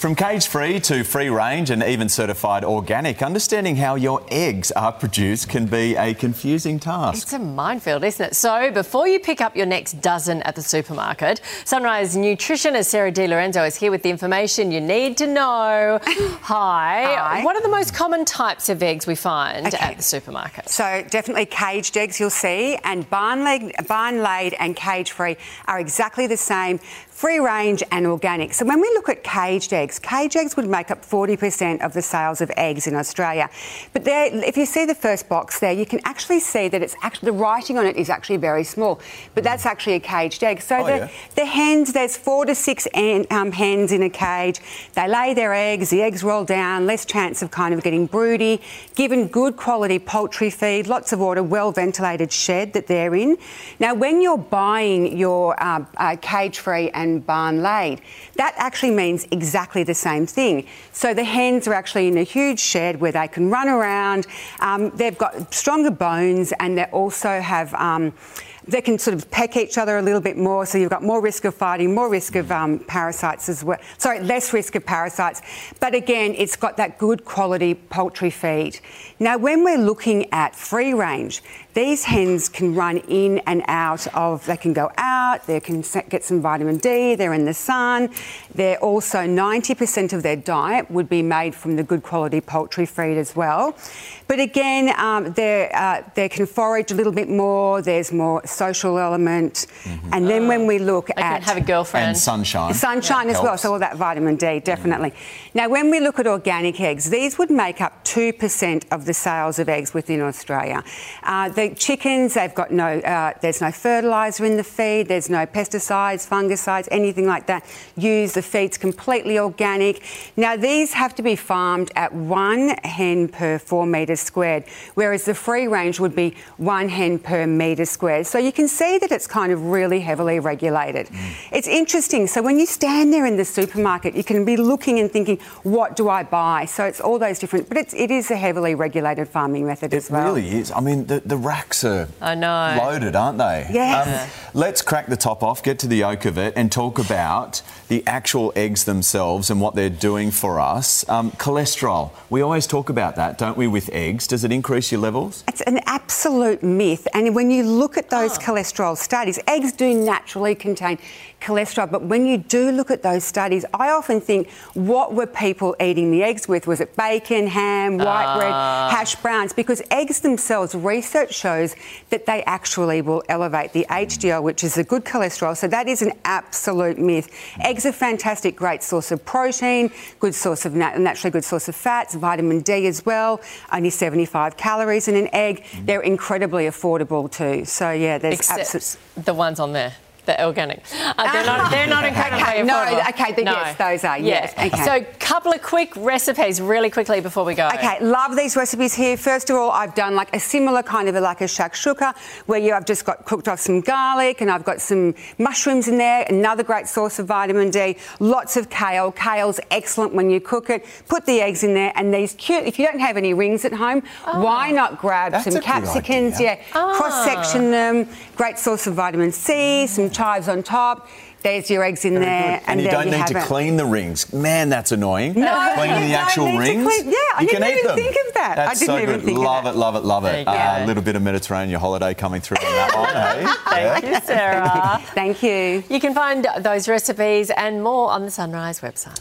From cage free to free range and even certified organic, understanding how your eggs are produced can be a confusing task. It's a minefield, isn't it? So, before you pick up your next dozen at the supermarket, Sunrise nutritionist Sarah Di Lorenzo is here with the information you need to know. Hi. Hi. What are the most common types of eggs we find Okay. at the supermarket? So definitely caged eggs you'll see, and barn laid, barn laid and cage free are exactly the same, free range and organic. So when we look at caged eggs, cage eggs would make up 40% of the sales of eggs in Australia. But there, if you see the first box there, you can actually see that it's actually the writing on it is actually very small, but that's actually a caged egg. So Oh, the, yeah. the hens, there's four to six an, um, hens in a cage. They lay their eggs, the eggs roll down, less chance of kind of getting broody, given good quality poultry feed, lots of water, well ventilated shed that they're in. Now, when you're buying your uh, uh, cage free and barn laid, that actually means exactly the same thing. So the hens are actually in a huge shed where they can run around. Um, they've got stronger bones and they also have. Um, they can sort of peck each other a little bit more, so you've got more risk of fighting, more risk of um, parasites as well. Sorry, less risk of parasites. But again, it's got that good quality poultry feed. Now, when we're looking at free range, these hens can run in and out of, they can go out, they can get some vitamin D, they're in the sun. They're also 90% of their diet would be made from the good quality poultry feed as well. But again, um, they're, uh, they can forage a little bit more, there's more social element. And then when we look They at can have a girlfriend. And sunshine. Sunshine as well, so all that vitamin D, definitely. Now, when we look at organic eggs, these would make up 2% of the sales of eggs within Australia. Uh, the chickens, they've got no, uh, there's no fertiliser in the feed, there's no pesticides, fungicides, anything like that. Use the feed's completely organic. Now, these have to be farmed at one hen per four metres squared, whereas the free range would be one hen per metre squared. So you can see that it's kind of really heavily regulated. It's interesting. So when you stand there in the supermarket, you can be looking and thinking, what do I buy? So it's all those different, but it's, it is a heavily regulated farming method as well. It really is. I mean, the, the racks are I know. loaded, aren't they? Um, Yes. let's crack the top off, get to the yolk of it, and talk about the actual eggs themselves and what they're doing for us. Um, cholesterol. We always talk about that, don't we, with eggs? Does it increase your levels? It's an absolute myth. And when you look at those cholesterol studies, eggs do naturally contain cholesterol. But when you do look at those studies, I often think, what were people eating the eggs with? Was it bacon, ham, white bread, hash browns? Because eggs themselves, research shows that they actually will elevate the HDL, which is a good cholesterol. So that is an absolute myth. Eggs are fantastic, great source of protein, good source of nat- naturally good source of fats, vitamin D as well. Only 75 calories in an egg. Mm-hmm. They're incredibly affordable too. So yeah, there's absolutely. the ones on there. The organic. Uh, they're not. They're not incredibly Okay, no, affordable. okay, the- yes, those are, yes, okay. So, a couple of quick recipes, really quickly before we go. Okay, love these recipes here. First of all, I've done like a similar kind of a, like a shakshuka where you, I've just got cooked off some garlic and I've got some mushrooms in there, another great source of vitamin D, lots of kale. Kale's excellent when you cook it. Put the eggs in there and these cute, if you don't have any rings at home, why not grab That's some capsicums, idea. yeah, cross section them, great source of vitamin C, some chives on top. There's your eggs in Very there, good. And, you there don't you need have to it. clean the rings. Man, that's annoying. No, Cleaning the actual rings. clean- yeah, I you didn't can eat even them. think of that. I That's didn't so even good. think of love it, love it, love it. you go. A little bit of Mediterranean holiday coming through on that one, eh? Thank you, Sarah. Thank you. you can find those recipes and more on the Sunrise website.